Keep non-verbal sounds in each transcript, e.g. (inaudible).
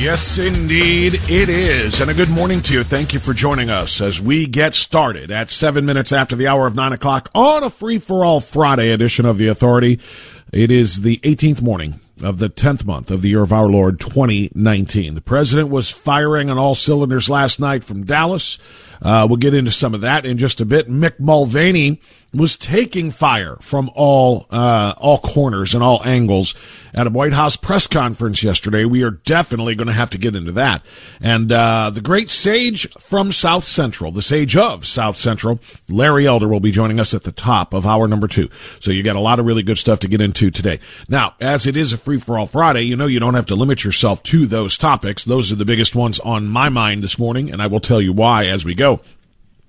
Yes, indeed, it is. And a good morning to you. Thank you for joining us as we get started at seven minutes after the hour of nine o'clock on a free for all Friday edition of The Authority. It is the 18th morning of the 10th month of the year of our Lord 2019. The president was firing on all cylinders last night from Dallas. Uh, we'll get into some of that in just a bit. Mick Mulvaney was taking fire from all uh, all corners and all angles at a White House press conference yesterday. We are definitely going to have to get into that. And uh, the great sage from South Central, the sage of South Central, Larry Elder, will be joining us at the top of hour number two. So you got a lot of really good stuff to get into today. Now, as it is a free for all Friday, you know you don't have to limit yourself to those topics. Those are the biggest ones on my mind this morning, and I will tell you why as we go.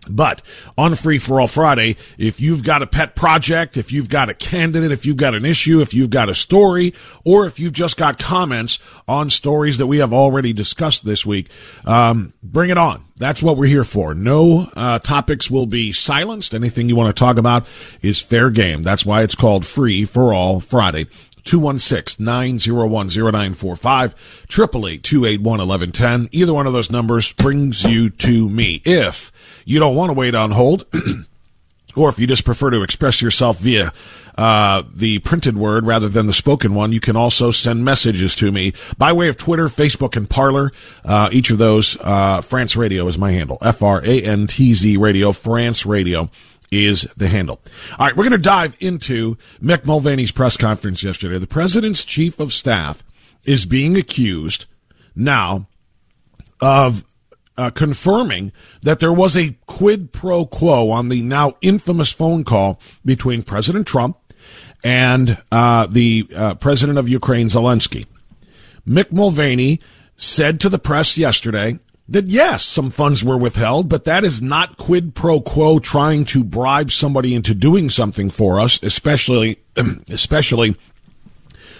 But on Free for All Friday, if you've got a pet project, if you've got a candidate, if you've got an issue, if you've got a story, or if you've just got comments on stories that we have already discussed this week, um, bring it on. That's what we're here for. No uh, topics will be silenced. Anything you want to talk about is fair game. That's why it's called Free for All Friday. 216-901-0945, 888-281-1110. Either one of those numbers brings you to me. If you don't want to wait on hold, (clears throat) or if you just prefer to express yourself via uh, the printed word rather than the spoken one, you can also send messages to me by way of Twitter, Facebook, and Parler. Uh, each of those, uh, Frantz Radio is my handle. F-R-A-N-T-Z Radio, Frantz Radio is the handle. All right, we're going to dive into Mick Mulvaney's press conference yesterday. The president's chief of staff is being accused now of uh, confirming that there was a quid pro quo on the now infamous phone call between President Trump and uh, the uh, president of Ukraine, Zelensky. Mick Mulvaney said to the press yesterday that yes, some funds were withheld, but that is not quid pro quo trying to bribe somebody into doing something for us, especially, (clears throat) especially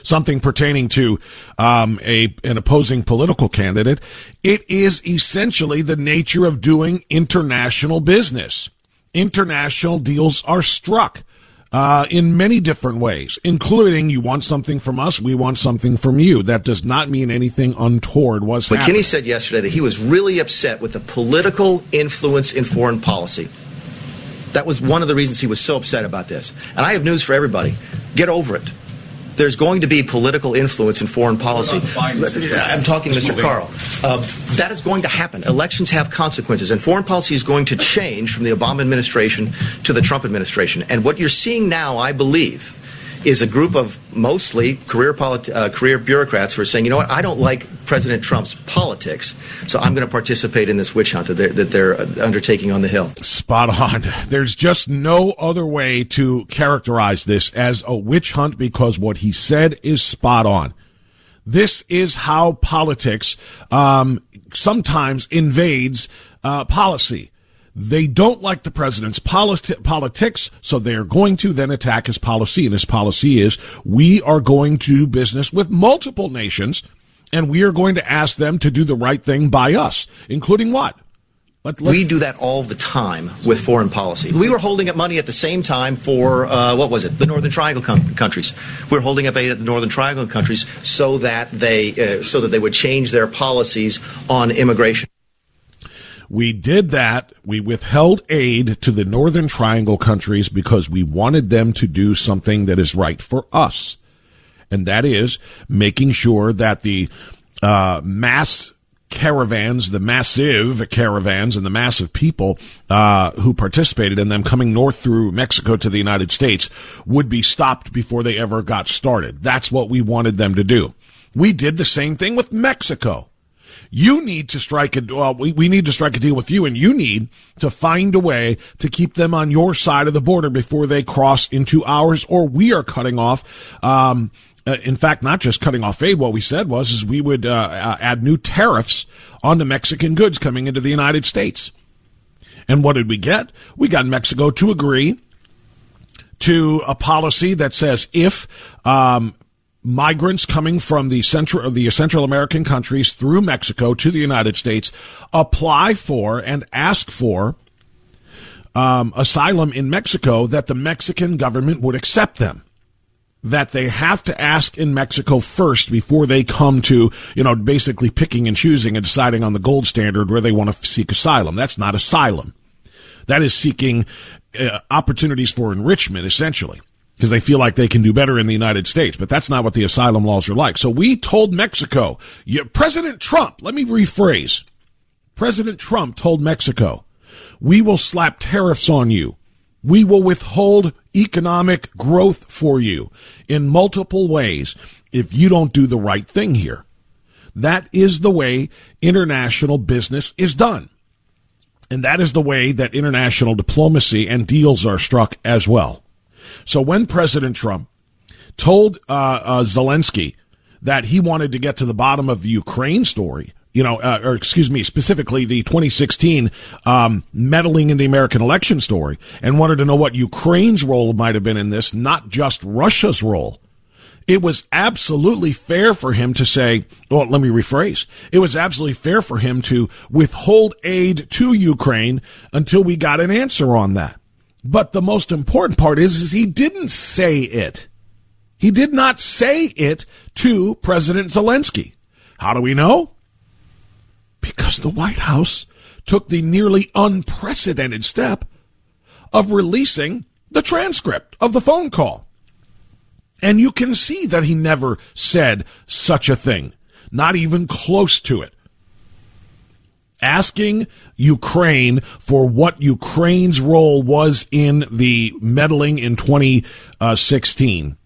something pertaining to um, a an opposing political candidate. It is essentially the nature of doing international business. International deals are struck uh, in many different ways, including you want something from us, we want something from you. That does not mean anything untoward was but happening. McKinney said yesterday that he was really upset with the political influence in foreign policy. That was one of the reasons he was so upset about this. And I have news for everybody. Get over it. There's going to be political influence in foreign policy. I'm talking to Mr. Karl. Uh, that is going to happen. Elections have consequences, and foreign policy is going to change from the Obama administration to the Trump administration. And what you're seeing now, I believe, is a group of mostly career uh, career bureaucrats who are saying, you know what, I don't like President Trump's politics, so I'm going to participate in this witch hunt that they're, that they're uh, undertaking on the Hill. Spot on. There's just no other way to characterize this as a witch hunt because what he said is spot on. This is how politics um, sometimes invades uh, policy. They don't like the president's politi- politics, so they are going to then attack his policy. And his policy is we are going to do business with multiple nations, and we are going to ask them to do the right thing by us, including what? We do that all the time with foreign policy. We were holding up money at the same time for uh, what was it? The Northern Triangle com- countries. We were holding up aid at the Northern Triangle countries so that they uh, so that they would change their policies on immigration. We did that. We withheld aid to the Northern Triangle countries because we wanted them to do something that is right for us, and that is making sure that the uh, mass caravans, the massive caravans and the massive people uh, who participated in them coming north through Mexico to the United States would be stopped before they ever got started. That's what we wanted them to do. We did the same thing with Mexico. You need to strike a well, we, we need to strike a deal with you, and you need to find a way to keep them on your side of the border before they cross into ours, or we are cutting off. Um, uh, in fact, not just cutting off aid. What we said was is we would uh, uh, add new tariffs on the Mexican goods coming into the United States. And what did we get? We got Mexico to agree to a policy that says if um, migrants coming from the central of the Central American countries through Mexico to the United States apply for and ask for um, asylum in Mexico, that the Mexican government would accept them that they have to ask in Mexico first before they come to, you know, basically picking and choosing and deciding on the gold standard where they want to seek asylum. That's not asylum. That is seeking uh, opportunities for enrichment, essentially, because they feel like they can do better in the United States. But that's not what the asylum laws are like. So we told Mexico, you, President Trump, let me rephrase. President Trump told Mexico, we will slap tariffs on you we will withhold economic growth for you in multiple ways if you don't do the right thing here. That is the way international business is done. And that is the way that international diplomacy and deals are struck as well. So when President Trump told uh, uh, Zelensky that he wanted to get to the bottom of the Ukraine story, you know, uh, or excuse me, specifically the 2016 um, meddling in the American election story, and wanted to know what Ukraine's role might have been in this, not just Russia's role. It was absolutely fair for him to say, well, let me rephrase. It was absolutely fair for him to withhold aid to Ukraine until we got an answer on that. But the most important part is, is he didn't say it. He did not say it to President Zelensky. How do we know? Because the White House took the nearly unprecedented step of releasing the transcript of the phone call. And you can see that he never said such a thing, not even close to it. Asking Ukraine for what Ukraine's role was in the meddling in 2016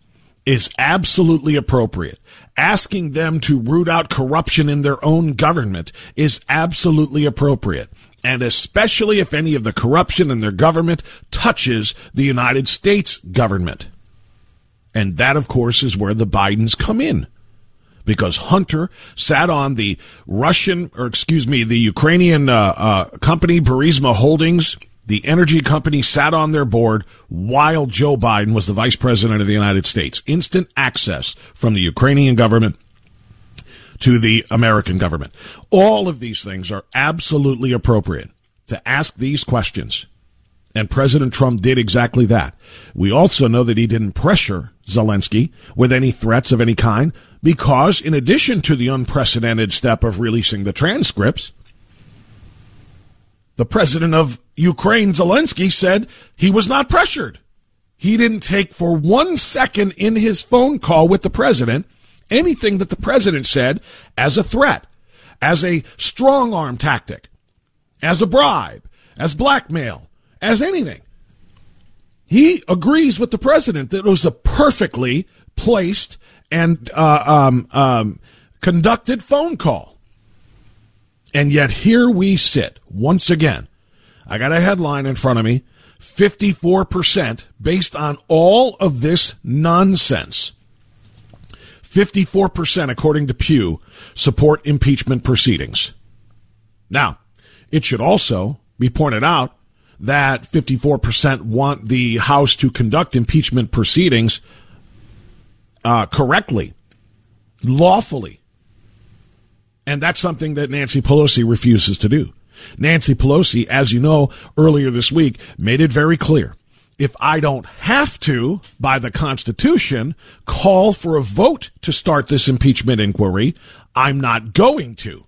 is absolutely appropriate asking them to root out corruption in their own government is absolutely appropriate. And especially if any of the corruption in their government touches the United States government. And that, of course, is where the Bidens come in. Because Hunter sat on the Russian, or excuse me, the Ukrainian uh, uh, company Burisma Holdings the energy company sat on their board while Joe Biden was the vice president of the United States. Instant access from the Ukrainian government to the American government. All of these things are absolutely appropriate to ask these questions. And President Trump did exactly that. We also know that he didn't pressure Zelensky with any threats of any kind because in addition to the unprecedented step of releasing the transcripts, the president of Ukraine, Zelensky, said he was not pressured. He didn't take for one second in his phone call with the president anything that the president said as a threat, as a strong arm tactic, as a bribe, as blackmail, as anything. He agrees with the president that it was a perfectly placed and uh, um, um, conducted phone call. And yet here we sit once again. I got a headline in front of me 54% based on all of this nonsense. 54%, according to Pew, support impeachment proceedings. Now, it should also be pointed out that 54% want the House to conduct impeachment proceedings uh, correctly, lawfully. And that's something that Nancy Pelosi refuses to do. Nancy Pelosi, as you know, earlier this week made it very clear. If I don't have to, by the Constitution, call for a vote to start this impeachment inquiry, I'm not going to.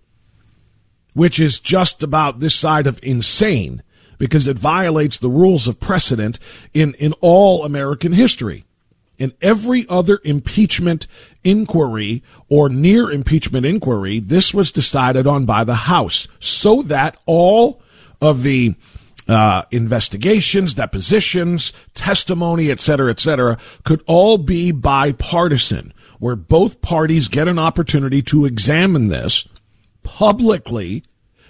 Which is just about this side of insane because it violates the rules of precedent in, in all American history. In every other impeachment inquiry or near impeachment inquiry, this was decided on by the House so that all of the uh, investigations, depositions, testimony, et cetera, et cetera, could all be bipartisan, where both parties get an opportunity to examine this publicly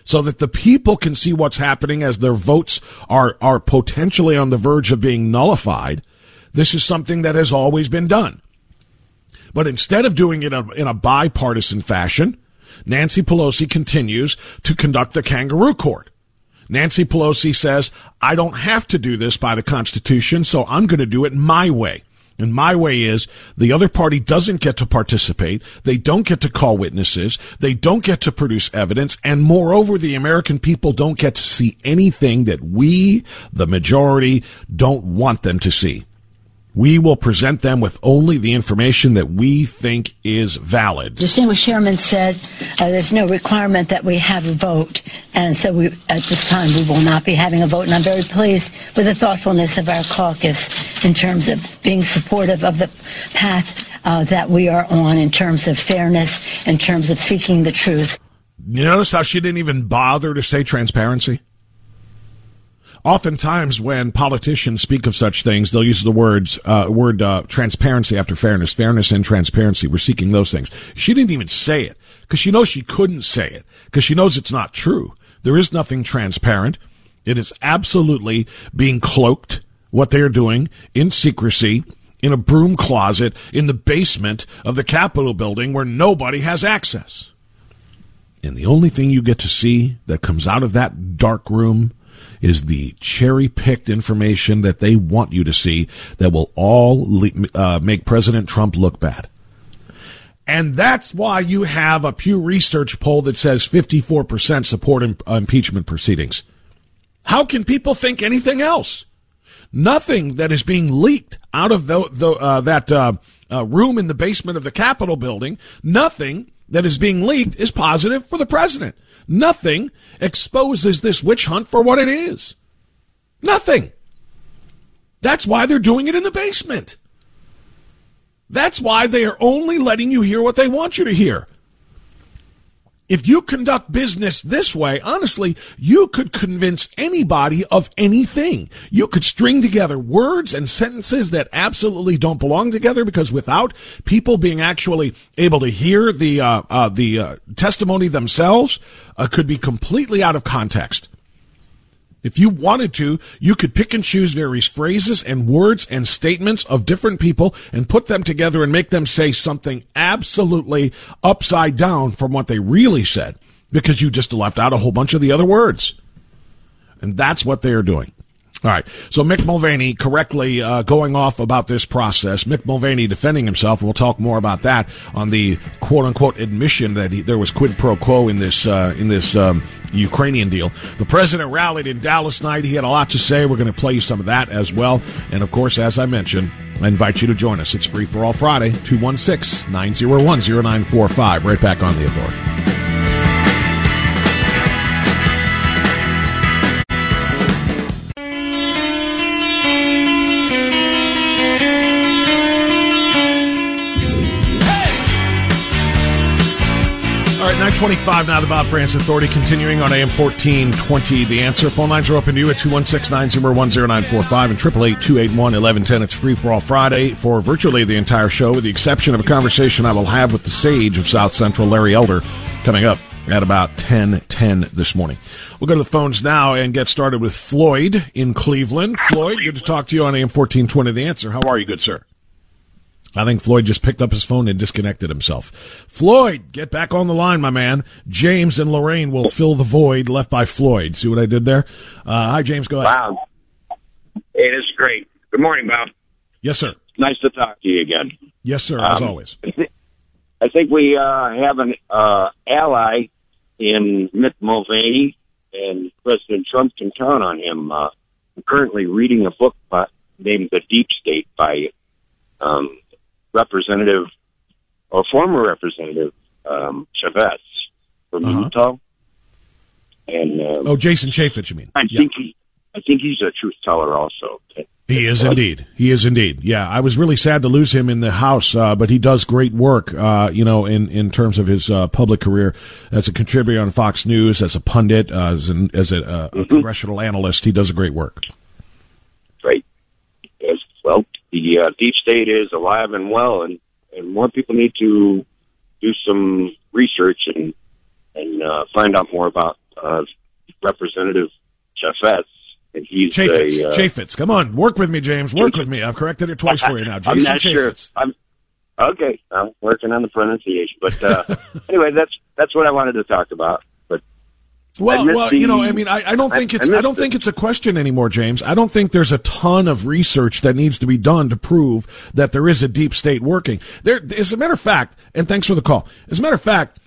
so that the people can see what's happening as their votes are, are potentially on the verge of being nullified this is something that has always been done. But instead of doing it in a bipartisan fashion, Nancy Pelosi continues to conduct the kangaroo court. Nancy Pelosi says, I don't have to do this by the Constitution, so I'm going to do it my way. And my way is the other party doesn't get to participate. They don't get to call witnesses. They don't get to produce evidence. And moreover, the American people don't get to see anything that we, the majority, don't want them to see. We will present them with only the information that we think is valid. Distinguished Chairman said uh, there's no requirement that we have a vote, and so we, at this time we will not be having a vote. And I'm very pleased with the thoughtfulness of our caucus in terms of being supportive of the path uh, that we are on in terms of fairness, in terms of seeking the truth. You notice how she didn't even bother to say transparency? Oftentimes, when politicians speak of such things, they'll use the words uh, word uh, transparency after fairness, fairness and transparency. We're seeking those things. She didn't even say it because she knows she couldn't say it because she knows it's not true. There is nothing transparent. It is absolutely being cloaked. What they are doing in secrecy in a broom closet in the basement of the Capitol building where nobody has access. And the only thing you get to see that comes out of that dark room is the cherry picked information that they want you to see that will all uh, make President Trump look bad. And that's why you have a Pew Research poll that says 54% support im- impeachment proceedings. How can people think anything else? Nothing that is being leaked out of the, the, uh, that uh, uh room in the basement of the Capitol building, nothing that is being leaked is positive for the president. Nothing exposes this witch hunt for what it is. Nothing. That's why they're doing it in the basement. That's why they are only letting you hear what they want you to hear. If you conduct business this way, honestly, you could convince anybody of anything. You could string together words and sentences that absolutely don't belong together because without people being actually able to hear the uh, uh, the uh, testimony themselves, uh, could be completely out of context. If you wanted to, you could pick and choose various phrases and words and statements of different people and put them together and make them say something absolutely upside down from what they really said because you just left out a whole bunch of the other words. And that's what they are doing. All right. So Mick Mulvaney correctly uh, going off about this process. Mick Mulvaney defending himself, we'll talk more about that on the quote unquote admission that he, there was quid pro quo in this uh, in this um, Ukrainian deal. The president rallied in Dallas night. He had a lot to say. We're going to play you some of that as well. And of course, as I mentioned, I invite you to join us. It's free for all Friday, 216 901 0945. Right back on the authority. Right, 925 now, the Bob Frantz Authority, continuing on AM 1420. The answer. Phone lines are open to you at 216 901 0945 and 888 281 1110. It's free for all Friday for virtually the entire show, with the exception of a conversation I will have with the sage of South Central, Larry Elder, coming up at about 1010 this morning. We'll go to the phones now and get started with Floyd in Cleveland. Floyd, good to talk to you on AM 1420. The answer. How are you, good sir? I think Floyd just picked up his phone and disconnected himself. Floyd, get back on the line, my man. James and Lorraine will fill the void left by Floyd. See what I did there? Uh, hi, James. Go ahead. Wow. It is great. Good morning, Bob. Yes, sir. Nice to talk to you again. Yes, sir. As Um, always. I, thi- I think we uh, have an uh, ally in Mick Mulvaney, and President Trump can count on him. Uh, I'm currently reading a book by, named The Deep State by um, Representative or former Representative um, Chavez from Uh-huh. Utah. And uh, Oh, Jason Chaffetz, you mean? I Yeah. think he, I think he's a truth teller also. He is indeed. He is indeed. Yeah, I was really sad to lose him in the House, uh, but he does great work. Uh, you know, in in terms of his uh, public career as a contributor on Fox News, as a pundit, uh, as an, as a, uh, a congressional analyst, he does a great work. Great. Yes. Well, the uh, deep state is alive and well, and and more people need to do some research and and uh, find out more about uh, Representative Chaffetz. And he's Chaffetz, a, uh, Chaffetz, come on, work with me, James. Work with me. I've corrected it twice for you now. (laughs) I'm Jason not sure. I'm okay. I'm working on the pronunciation, but uh, (laughs) anyway, that's that's what I wanted to talk about. I Well, well, the- you know, I mean, I, I don't think I it's, I, missed don't it. think it's a question anymore, James. I don't think there's a ton of research that needs to be done to prove that there is a deep state working. There, as a matter of fact, and thanks for the call. As a matter of fact,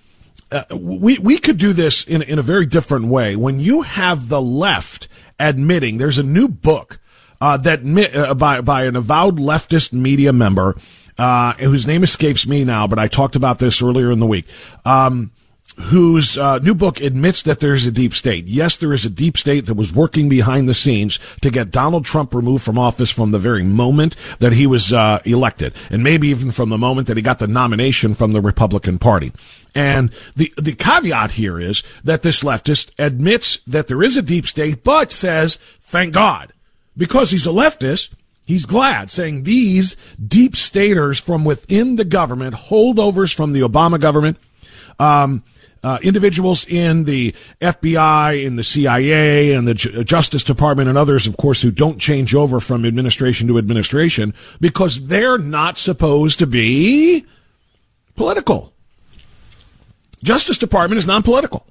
uh, we we could do this in in a very different way. When you have the left admitting, there's a new book uh, that uh, by by an avowed leftist media member uh, whose name escapes me now, but I talked about this earlier in the week. Um, whose uh, new book admits that there's a deep state. Yes, there is a deep state that was working behind the scenes to get Donald Trump removed from office from the very moment that he was uh, elected, and maybe even from the moment that he got the nomination from the Republican Party. And the the caveat here is that this leftist admits that there is a deep state, but says, "Thank God," because he's a leftist. He's glad, saying these deep staters from within the government, holdovers from the Obama government, um, uh, individuals in the FBI, in the CIA, and the Ju- Justice Department, and others, of course, who don't change over from administration to administration because they're not supposed to be political. Justice Department is non-political.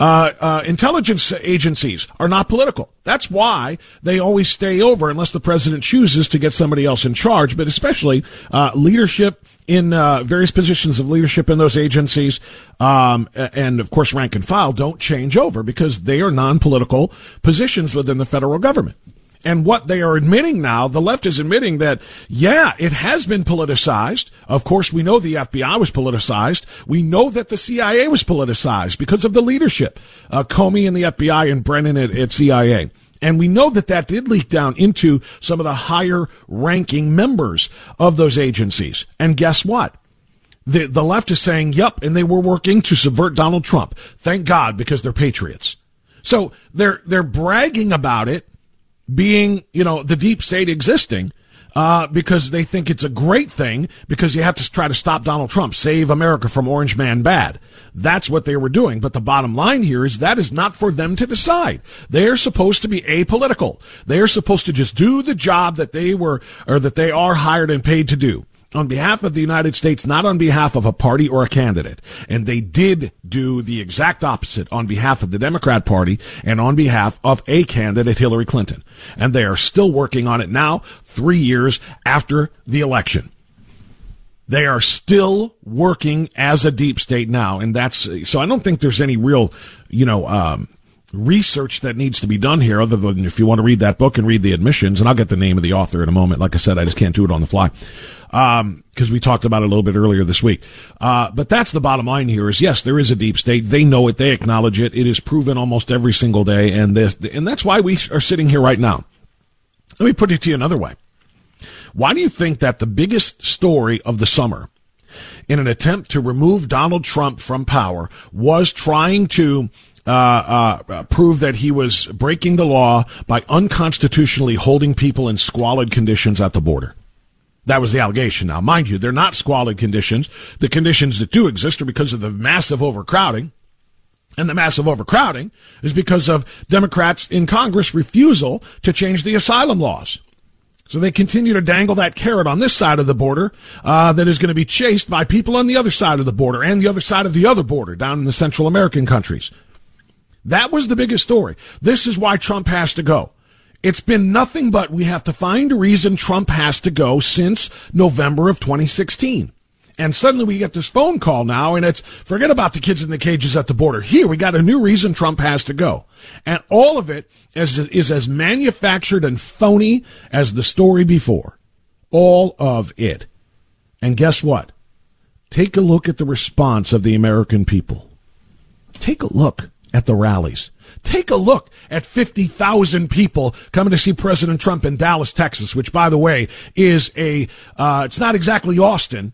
Uh, uh, intelligence agencies are not political. That's why they always stay over unless the president chooses to get somebody else in charge. But especially uh, leadership in uh, various positions of leadership in those agencies, um, and of course rank and file don't change over because they are non-political positions within the federal government. And what they are admitting now, the left is admitting that, yeah, it has been politicized. Of course, we know the FBI was politicized. We know that the CIA was politicized because of the leadership, uh, Comey and the FBI and Brennan at, at CIA. And we know that that did leak down into some of the higher ranking members of those agencies. And guess what? The, the left is saying, yep, and they were working to subvert Donald Trump. Thank God, because they're patriots. So they're, they're bragging about it being, you know, the deep state existing, uh, because they think it's a great thing because you have to try to stop Donald Trump, save America from Orange Man bad. That's what they were doing. But the bottom line here is that is not for them to decide. They're supposed to be apolitical. They are supposed to just do the job that they were, or that they are hired and paid to do on behalf of the United States, not on behalf of a party or a candidate. And they did do the exact opposite on behalf of the Democrat Party and on behalf of a candidate, Hillary Clinton. And they are still working on it now, three years after the election. They are still working as a deep state now. And that's, so I don't think there's any real, you know, um, research that needs to be done here other than if you want to read that book and read the admissions and I'll get the name of the author in a moment. Like I said, I just can't do it on the fly. Um, cause we talked about it a little bit earlier this week. Uh, but that's the bottom line here is yes, there is a deep state. They know it. They acknowledge it. It is proven almost every single day. And this, and that's why we are sitting here right now. Let me put it to you another way. Why do you think that the biggest story of the summer in an attempt to remove Donald Trump from power was trying to uh, uh, prove that he was breaking the law by unconstitutionally holding people in squalid conditions at the border. That was the allegation. Now, mind you, they're not squalid conditions. The conditions that do exist are because of the massive overcrowding. And the massive overcrowding is because of Democrats in Congress refusal to change the asylum laws. So they continue to dangle that carrot on this side of the border uh, that is going to be chased by people on the other side of the border and the other side of the other border down in the Central American countries. That was the biggest story. This is why Trump has to go. It's been nothing but we have to find a reason Trump has to go since November of 2016. And suddenly we get this phone call now and it's forget about the kids in the cages at the border. Here we got a new reason Trump has to go. And all of it is, is as manufactured and phony as the story before. All of it. And guess what? Take a look at the response of the American people. Take a look at the rallies. Take a look at 50,000 people coming to see President Trump in Dallas, Texas, which, by the way, is a, uh, it's not exactly Austin,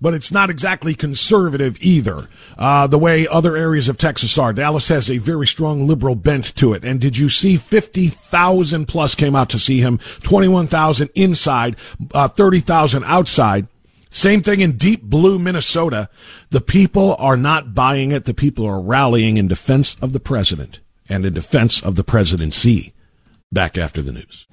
but it's not exactly conservative either, uh, the way other areas of Texas are. Dallas has a very strong liberal bent to it. And did you see 50,000 plus came out to see him, 21,000 inside, uh, 30,000 outside? Same thing in deep blue Minnesota. The people are not buying it. The people are rallying in defense of the president and in defense of the presidency. Back after the news.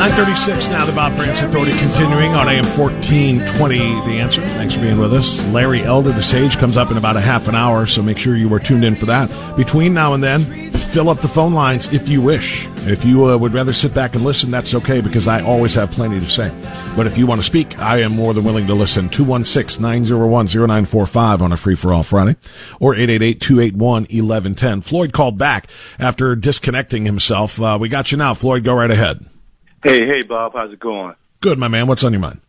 936 now, the Bob Frantz Authority continuing on AM 1420, The Answer. Thanks for being with us. Larry Elder, the Sage, comes up in about a half an hour, so make sure you are tuned in for that. Between now and then, fill up the phone lines if you wish. If you uh, would rather sit back and listen, that's okay because I always have plenty to say. But if you want to speak, I am more than willing to listen. 216 901 0945 on a free for all Friday or 888 281 1110. Floyd called back after disconnecting himself. Uh, we got you now. Floyd, go right ahead. Hey, hey, Bob, how's it going? Good, my man. What's on your mind?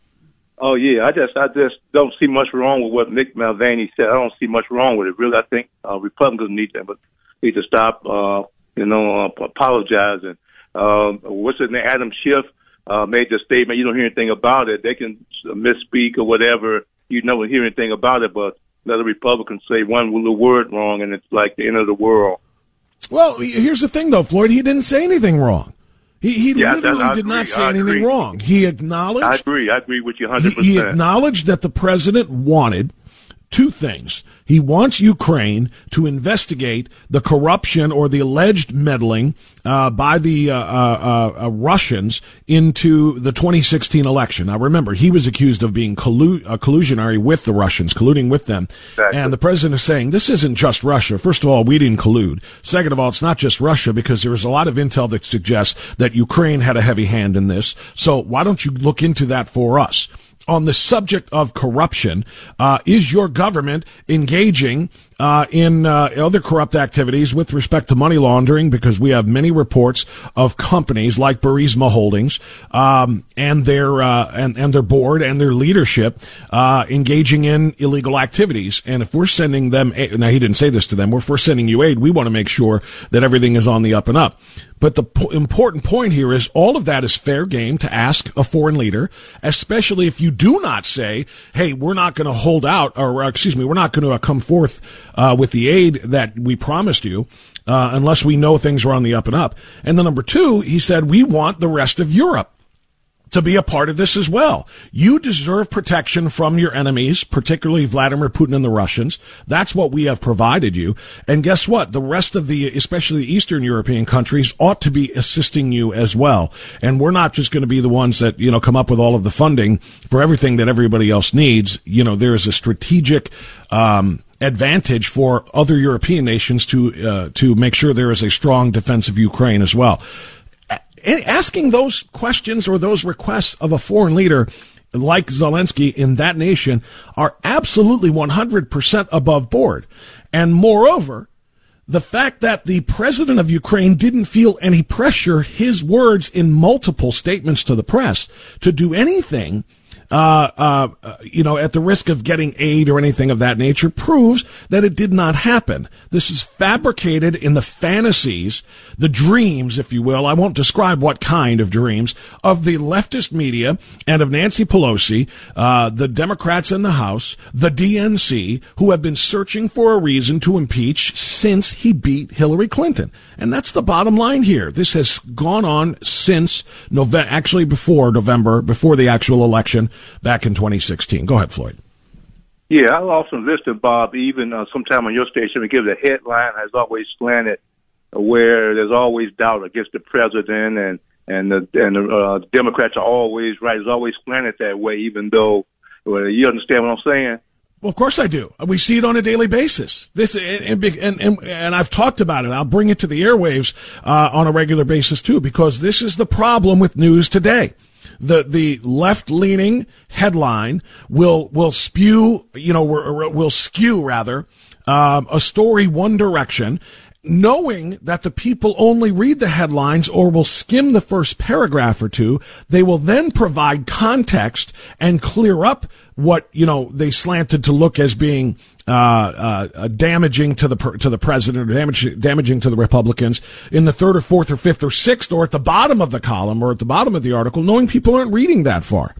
Oh yeah, I just I just don't see much wrong with what Mick Mulvaney said. I don't see much wrong with it. Really, I think uh, Republicans need to, but need to stop, uh, you know, uh, apologizing. Um, what's his name? Adam Schiff uh, made the statement. You don't hear anything about it. They can misspeak or whatever. You don't hear anything about it, but let a Republican say one little word wrong, and it's like the end of the world. Well, here's the thing, though, Floyd. He didn't say anything wrong. He, he Yeah, literally did not say I anything agree. wrong. He acknowledged I agree. I agree with you he, 100. he percent acknowledged that the president wanted two things. He wants Ukraine to investigate the corruption or the alleged meddling uh, by the uh, uh, uh, Russians into the 2016 election. Now, remember, he was accused of being collu- uh, collusionary with the Russians, colluding with them. Exactly. And the president is saying this isn't just Russia. First of all, we didn't collude. Second of all, it's not just Russia because there is a lot of intel that suggests that Ukraine had a heavy hand in this. So why don't you look into that for us? On the subject of corruption, uh, is your government engaging uh, in uh, other corrupt activities with respect to money laundering? Because we have many reports of companies like Burisma Holdings um, and their uh, and and their board and their leadership uh, engaging in illegal activities. And if we're sending them, aid, now he didn't say this to them, if we're sending you aid, we want to make sure that everything is on the up and up. But the po- important point here is all of that is fair game to ask a foreign leader, especially if you do not say, "Hey, we're not going to hold out," or excuse me, we're not going to uh, come forth uh, with the aid that we promised you. Uh, unless we know things are on the up and up. And then number two, he said, we want the rest of Europe to be a part of this as well. You deserve protection from your enemies, particularly Vladimir Putin and the Russians. That's what we have provided you. And guess what? The rest of the, especially the Eastern European countries ought to be assisting you as well. And we're not just going to be the ones that, you know, come up with all of the funding for everything that everybody else needs. You know, there is a strategic, um, advantage for other European nations to, uh, to make sure there is a strong defense of Ukraine as well a- asking those questions or those requests of a foreign leader like Zelensky in that nation are absolutely 100% above board. And moreover, the fact that the president of Ukraine didn't feel any pressure, his words in multiple statements to the press, to do anything uh, uh, you know, at the risk of getting aid or anything of that nature, proves that it did not happen. This is fabricated in the fantasies, the dreams, if you will. I won't describe what kind of dreams of the leftist media and of Nancy Pelosi, uh, the Democrats in the House, the DNC, who have been searching for a reason to impeach since he beat Hillary Clinton. And that's the bottom line here. This has gone on since November, actually before November, before the actual election back in 2016. Go ahead, Floyd. Yeah, I often listen, Bob, even uh, sometime on your station, we give the headline has always slanted where there's always doubt against the president and and the and the uh, Democrats are always right. It's always slanted that way, even though well, you understand what I'm saying. Well, of course I do. We see it on a daily basis. This and and and, and I've talked about it. I'll bring it to the airwaves uh, on a regular basis too, because this is the problem with news today the the left leaning headline will will spew you know will skew rather um, a story one direction knowing that the people only read the headlines or will skim the first paragraph or two, they will then provide context and clear up what you know they slanted to look as being uh, uh, damaging to the to the president or damage, damaging to the Republicans in the third or fourth or fifth or sixth or at the bottom of the column or at the bottom of the article, knowing people aren't reading that far.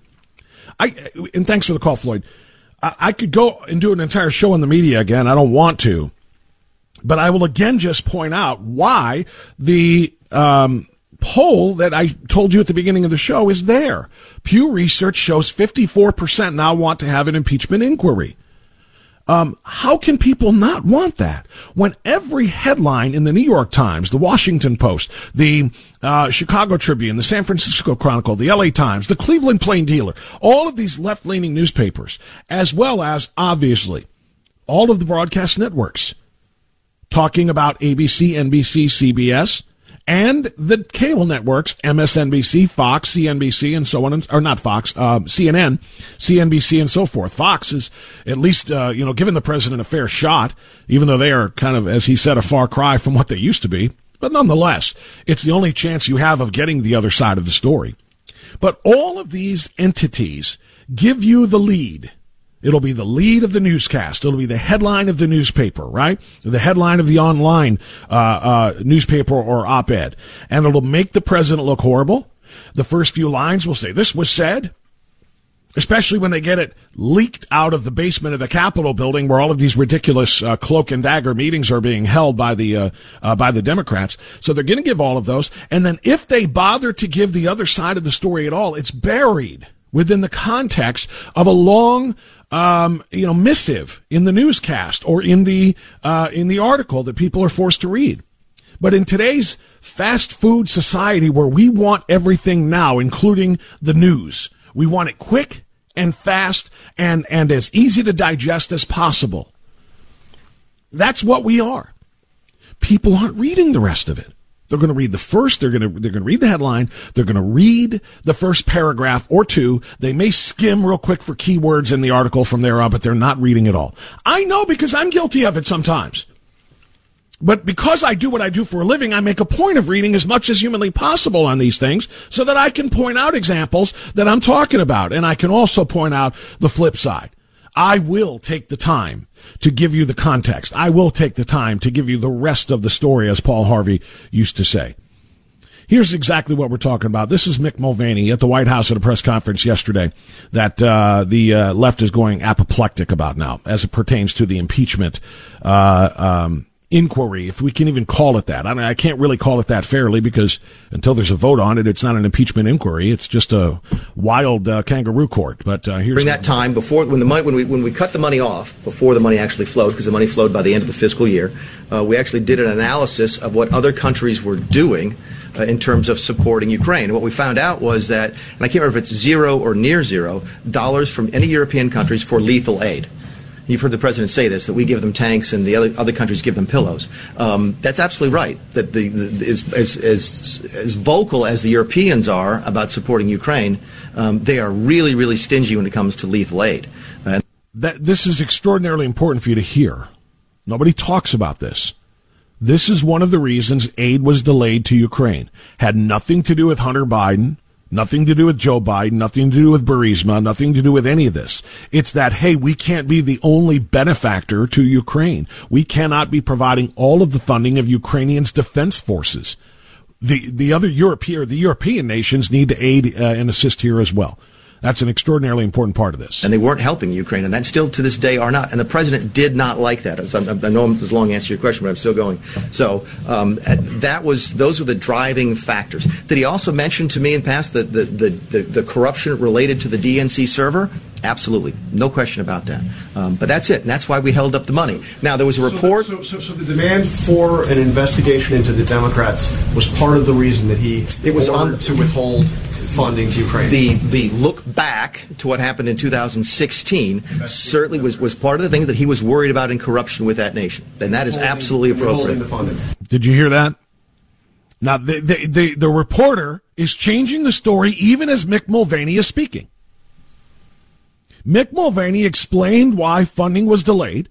I and thanks for the call, Floyd. I, I could go and do an entire show on the media again. I don't want to, but I will again just point out why the um, poll that I told you at the beginning of the show is there. Pew Research shows 54% now want to have an impeachment inquiry. Um, how can people not want that when every headline in the New York Times, the Washington Post, the uh, Chicago Tribune, the San Francisco Chronicle, the LA Times, the Cleveland Plain Dealer, all of these left leaning newspapers, as well as, obviously, all of the broadcast networks talking about ABC, NBC, CBS, and the cable networks, MSNBC, Fox, CNBC, and so on, or not Fox, uh, CNN, CNBC, and so forth. Fox is at least, uh, you know, giving the president a fair shot, even though they are kind of, as he said, a far cry from what they used to be. But nonetheless, it's the only chance you have of getting the other side of the story. But all of these entities give you the lead It'll be the lead of the newscast. It'll be the headline of the newspaper, right? The headline of the online uh, uh, newspaper or op-ed, and it'll make the president look horrible. The first few lines will say, "This was said." Especially when they get it leaked out of the basement of the Capitol building, where all of these ridiculous uh, cloak and dagger meetings are being held by the uh, uh, by the Democrats. So they're going to give all of those, and then if they bother to give the other side of the story at all, it's buried within the context of a long um, you know, missive in the newscast or in the uh, in the article that people are forced to read. But in today's fast food society, where we want everything now, including the news, we want it quick and fast and and as easy to digest as possible. That's what we are. People aren't reading the rest of it. They're going to read the first. They're going to they're going to read the headline. They're going to read the first paragraph or two. They may skim real quick for keywords in the article from there on, but they're not reading it all. I know because I'm guilty of it sometimes. But because I do what I do for a living, I make a point of reading as much as humanly possible on these things so that I can point out examples that I'm talking about. And I can also point out the flip side. I will take the time to give you the context. I will take the time to give you the rest of the story, as Paul Harvey used to say. Here's exactly what we're talking about. This is Mick Mulvaney at the White House at a press conference yesterday that uh, the uh, left is going apoplectic about now, as it pertains to the impeachment uh, um, inquiry, if we can even call it that. I, mean, I can't really call it that fairly because until there's a vote on it, it's not an impeachment inquiry. It's just a wild uh, kangaroo court. But uh, here's during that time before when the money when we when we cut the money off before the money actually flowed because the money flowed by the end of the fiscal year, uh, we actually did an analysis of what other countries were doing. Uh, in terms of supporting Ukraine. And what we found out was that, and I can't remember if it's zero or near zero, dollars from any European countries for lethal aid. You've heard the president say this that we give them tanks and the other, other countries give them pillows. Um, that's absolutely right. That the, the as, as, as, as, vocal as the Europeans are about supporting Ukraine, um, they are really, really stingy when it comes to lethal aid. And that, this is extraordinarily important for you to hear. Nobody talks about this. This is one of the reasons aid was delayed to Ukraine. Had nothing to do with Hunter Biden, Nothing to do with Joe Biden, nothing to do with Burisma, nothing to do with any of this. It's that, hey, we can't be the only benefactor to Ukraine. We cannot be providing all of the funding of Ukrainians' defense forces. The, the other European, the European nations need to aid uh, and assist here as well. That's an extraordinarily important part of this. And they weren't helping Ukraine, and that still to this day are not. And the president did not like that. As I, I know it was a long answer to your question, but I'm still going. So um, that was those were the driving factors. Did he also mention to me in the past the, the, the, the, the corruption related to the DNC server? Absolutely, no question about that. Um, but that's it, and that's why we held up the money. Now there was a report. So, so, so, the demand for an investigation into the Democrats was part of the reason that he it was on to withhold funding to Ukraine. The the look back to what happened in 2016 certainly was, was part of the thing that he was worried about in corruption with that nation, and that is absolutely appropriate. Did you hear that? Now the, the the the reporter is changing the story even as Mick Mulvaney is speaking. Mick Mulvaney explained why funding was delayed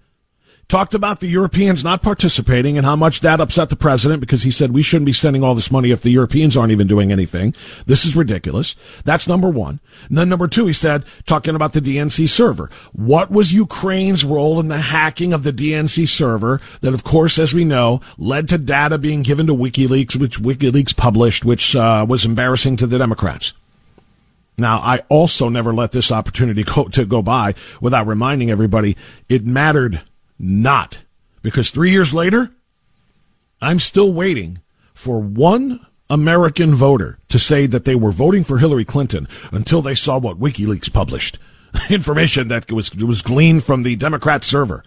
talked about the Europeans not participating and how much that upset the president because he said we shouldn't be sending all this money if the Europeans aren't even doing anything. This is ridiculous. That's number one. And then number two, he said, talking about the DNC server. What was Ukraine's role in the hacking of the DNC server that, of course, as we know, led to data being given to WikiLeaks, which WikiLeaks published, which uh, was embarrassing to the Democrats. Now, I also never let this opportunity (laughs) go, to go by without reminding everybody it mattered not. Because three years later, I'm still waiting for one American voter to say that they were voting for Hillary Clinton until they saw what WikiLeaks published. (laughs) Information that was, was gleaned from the Democrat server.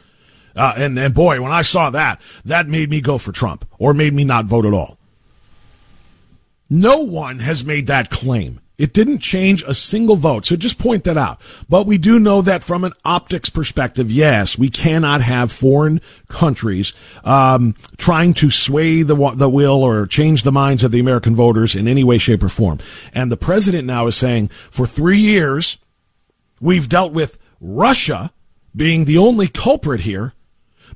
Uh, and, and boy, when I saw that, that made me go for Trump or made me not vote at all. No one has made that claim. It didn't change a single vote. So just point that out. But we do know that from an optics perspective, yes, we cannot have foreign countries um, trying to sway the the will or change the minds of the American voters in any way, shape, or form. And the president now is saying, for three years, we've dealt with Russia being the only culprit here,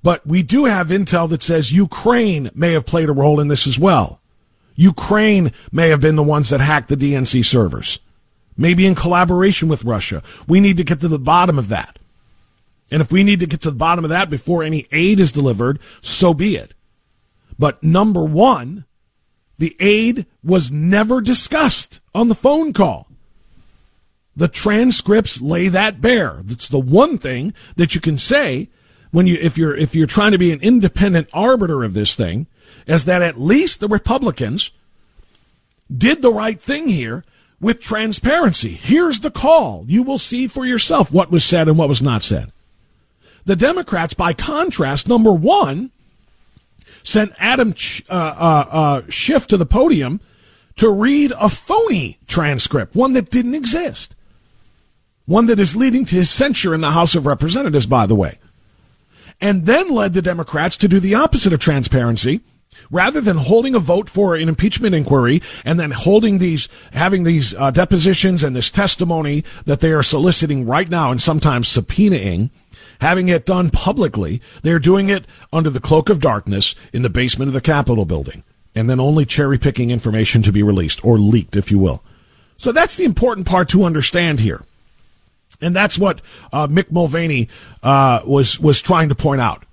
but we do have intel that says Ukraine may have played a role in this as well. Ukraine may have been the ones that hacked the DNC servers. Maybe in collaboration with Russia. We need to get to the bottom of that. And if we need to get to the bottom of that before any aid is delivered, so be it. But number one, the aid was never discussed on the phone call. The transcripts lay that bare. That's the one thing that you can say when you, if you're, if you're trying to be an independent arbiter of this thing, is that at least the Republicans did the right thing here with transparency. Here's the call. You will see for yourself what was said and what was not said. The Democrats, by contrast, number one, sent Adam uh, uh, uh, Schiff to the podium to read a phony transcript, one that didn't exist. One that is leading to his censure in the House of Representatives, by the way. And then led the Democrats to do the opposite of transparency rather than holding a vote for an impeachment inquiry and then holding these, having these uh, depositions and this testimony that they are soliciting right now and sometimes subpoenaing, having it done publicly, they're doing it under the cloak of darkness in the basement of the Capitol building and then only cherry picking information to be released or leaked, if you will. So that's the important part to understand here. And that's what uh, Mick Mulvaney uh, was was trying to point out.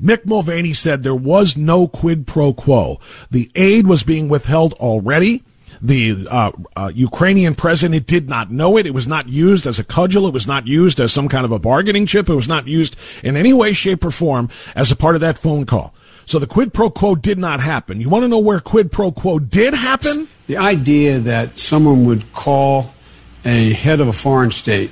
Mick Mulvaney said there was no quid pro quo. The aid was being withheld already. The uh, uh, Ukrainian president did not know it. It was not used as a cudgel. It was not used as some kind of a bargaining chip. It was not used in any way, shape, or form as a part of that phone call. So the quid pro quo did not happen. You want to know where quid pro quo did happen? The idea that someone would call a head of a foreign state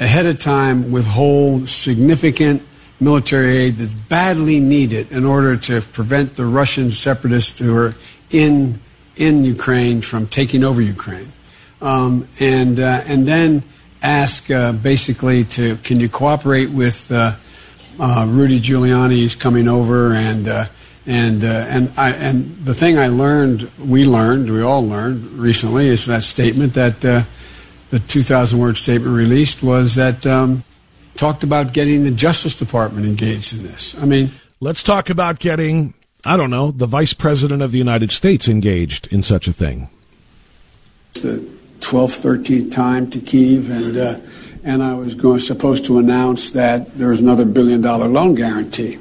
ahead of time, withhold significant military aid that's badly needed in order to prevent the Russian separatists who are in in Ukraine from taking over Ukraine, um, and uh, and then ask uh, basically to can you cooperate with uh, uh Rudy Giuliani's coming over and. Uh, and uh, and I and the thing I learned, we learned, we all learned recently, is that statement that the 2,000 word statement released was that um, talked about getting the Justice Department engaged in this. I mean, let's talk about getting, I don't know, the Vice President of the United States engaged in such a thing. the 12th, 13th time to Kiev, and uh, and I was going supposed to announce that there was another billion dollar loan guarantee,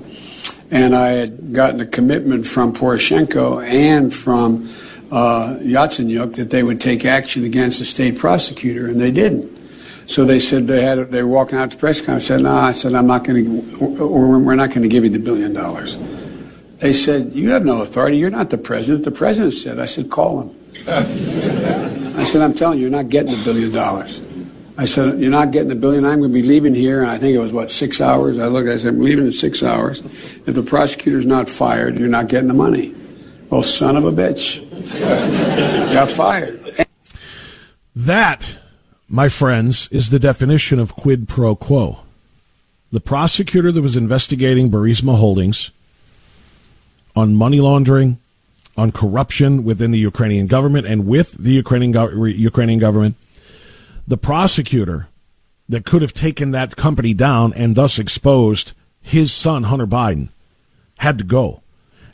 and I had gotten a commitment from Poroshenko and from uh, Yatsenyuk that they would take action against the state prosecutor, and they didn't. So they said they had they were walking out to press conference. Said, "No," I said, "I'm not going to, or we're not going to give you the billion dollars." They said, "You have no authority. You're not the president." The president said, "I said, call him." I said, "I'm telling you, you're not getting the billion dollars." I said, "You're not getting the billion. I'm going to be leaving here." And I think it was what six hours. I looked. I said, "I'm leaving in six hours. If the prosecutor's not fired, you're not getting the money." Well, son of a bitch, (laughs) got fired. That, my friends, is the definition of quid pro quo. The prosecutor that was investigating Burisma Holdings on money laundering, on corruption within the Ukrainian government and with the Ukrainian, go- Ukrainian government, the prosecutor that could have taken that company down and thus exposed his son, Hunter Biden, had to go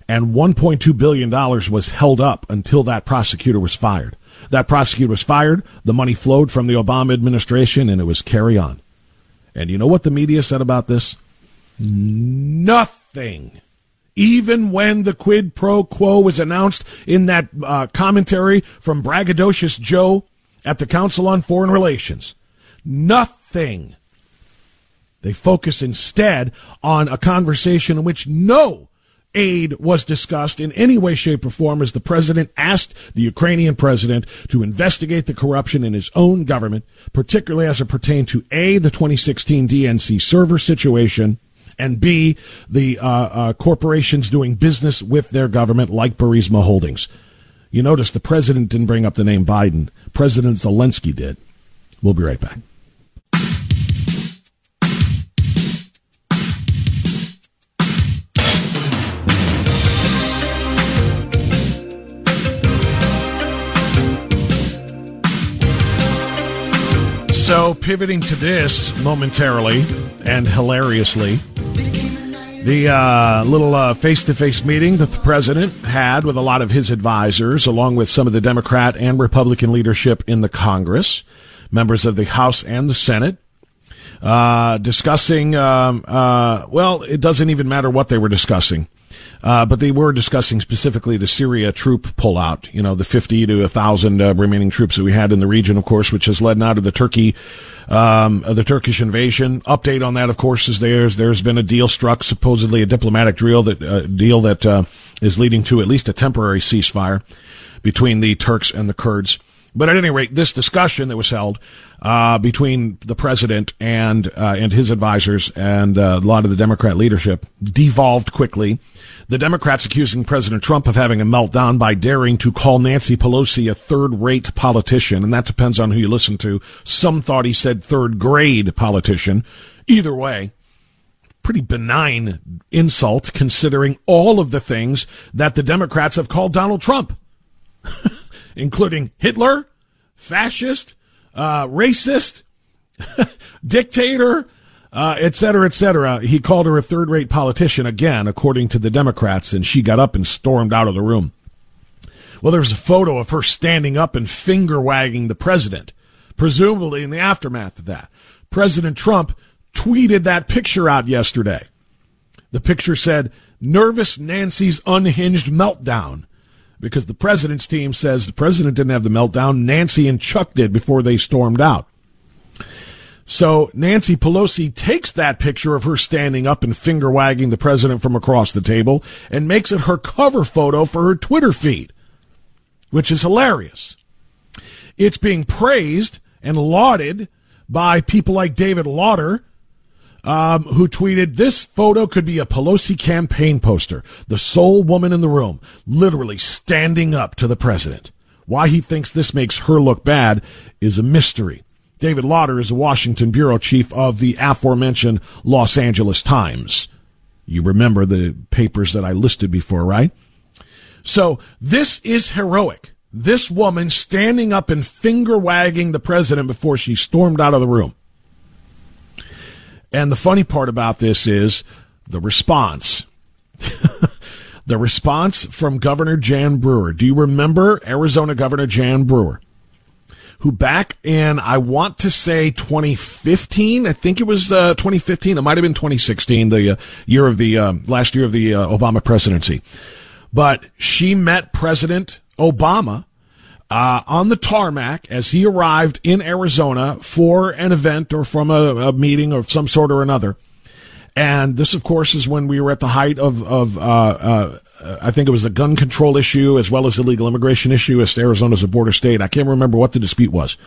and $1.2 billion was held up until that prosecutor was fired. That prosecutor was fired, the money flowed from the Obama administration, and it was carry on. And you know what the media said about this? Nothing. Even when the quid pro quo was announced in that uh, commentary from braggadocious Joe at the Council on Foreign Relations, nothing. They focus instead on a conversation in which no aid was discussed in any way, shape, or form as the president asked the Ukrainian president to investigate the corruption in his own government, particularly as it pertained to A, the 2016 DNC server situation, and B, the uh, uh, corporations doing business with their government like Burisma Holdings. You notice the president didn't bring up the name Biden. President Zelensky did. We'll be right back. So, pivoting to this momentarily and hilariously, the uh, little face to face meeting that the president had with a lot of his advisors, along with some of the Democrat and Republican leadership in the Congress, members of the House and the Senate, uh, discussing, um, uh, well, it doesn't even matter what they were discussing. Uh, but they were discussing specifically the Syria troop pullout, you know, the 50 to 1,000 uh, remaining troops that we had in the region, of course, which has led now to the Turkey, um, the Turkish invasion. Update on that, of course, is there's, there's been a deal struck, supposedly a diplomatic deal that, uh, deal that, uh, is leading to at least a temporary ceasefire between the Turks and the Kurds. But at any rate, this discussion that was held uh, between the president and uh, and his advisors and uh, a lot of the Democrat leadership devolved quickly. The Democrats accusing President Trump of having a meltdown by daring to call Nancy Pelosi a third-rate politician, and that depends on who you listen to. Some thought he said third-grade politician. Either way, pretty benign insult considering all of the things that the Democrats have called Donald Trump. (laughs) including Hitler, fascist, uh, racist, (laughs) dictator, uh, et cetera, et cetera. He called her a third rate politician again, according to the Democrats, and she got up and stormed out of the room. Well, there was a photo of her standing up and finger wagging the president, presumably in the aftermath of that. President Trump tweeted that picture out yesterday. The picture said, Nervous Nancy's unhinged meltdown because the president's team says the president didn't have the meltdown. Nancy and Chuck did before they stormed out. So Nancy Pelosi takes that picture of her standing up and finger wagging the president from across the table and makes it her cover photo for her Twitter feed, which is hilarious. It's being praised and lauded by people like David Lauter, um, who tweeted, This photo could be a Pelosi campaign poster. The sole woman in the room, literally standing up to the president. Why he thinks this makes her look bad is a mystery. David Lauter is the Washington bureau chief of the aforementioned Los Angeles Times. You remember the papers that I listed before, right? So this is heroic. This woman standing up and finger wagging the president before she stormed out of the room. And the funny part about this is the response. (laughs) the response from Governor Jan Brewer. Do you remember Arizona Governor Jan Brewer? who back in, I want to say 2015, I think it was uh, 2015, it might have been 2016, the uh, year of the, uh, last year of the uh, Obama presidency. But she met President Obama uh, on the tarmac as he arrived in Arizona for an event or from a, a, meeting of some sort or another. And this, of course, is when we were at the height of, of uh, uh, I think it was a gun control issue as well as illegal immigration issue as Arizona's a border state. I can't remember what the dispute was.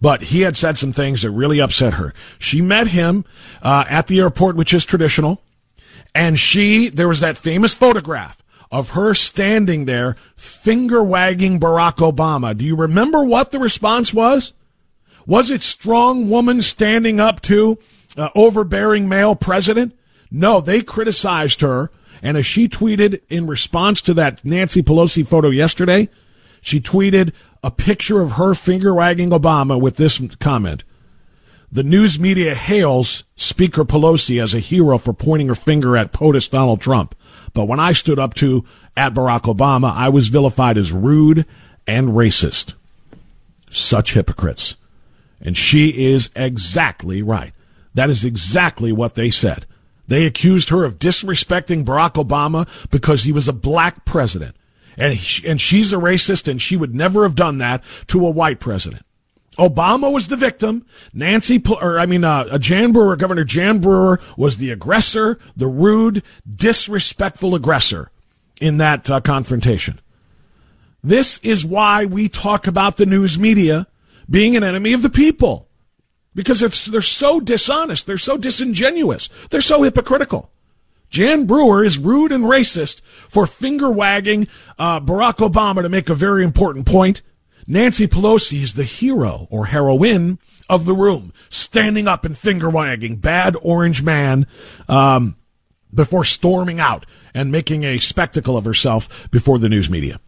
But he had said some things that really upset her. She met him uh, at the airport, which is traditional. And she, there was that famous photograph of her standing there finger wagging Barack Obama. Do you remember what the response was? Was it strong woman standing up to uh, overbearing male president? No, they criticized her. And as she tweeted in response to that Nancy Pelosi photo yesterday, she tweeted a picture of her finger wagging Obama with this comment. The news media hails Speaker Pelosi as a hero for pointing her finger at POTUS Donald Trump. But when I stood up to at Barack Obama, I was vilified as rude and racist. Such hypocrites. And she is exactly right. That is exactly what they said. They accused her of disrespecting Barack Obama because he was a black president. And, and she's a racist and she would never have done that to a white president. Obama was the victim. Nancy, or I mean, uh, Jan Brewer, Governor Jan Brewer was the aggressor, the rude, disrespectful aggressor in that uh, confrontation. This is why we talk about the news media being an enemy of the people. Because they're so dishonest. They're so disingenuous. They're so hypocritical. Jan Brewer is rude and racist for finger wagging uh, Barack Obama to make a very important point Nancy Pelosi is the hero or heroine of the room, standing up and finger wagging bad orange man um, before storming out and making a spectacle of herself before the news media.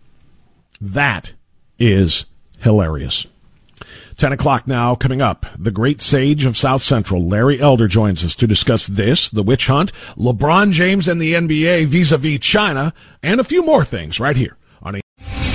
That is hilarious. 10 o'clock now, coming up. The great sage of South Central, Larry Elder, joins us to discuss this, the witch hunt, LeBron James and the NBA vis a vis China, and a few more things right here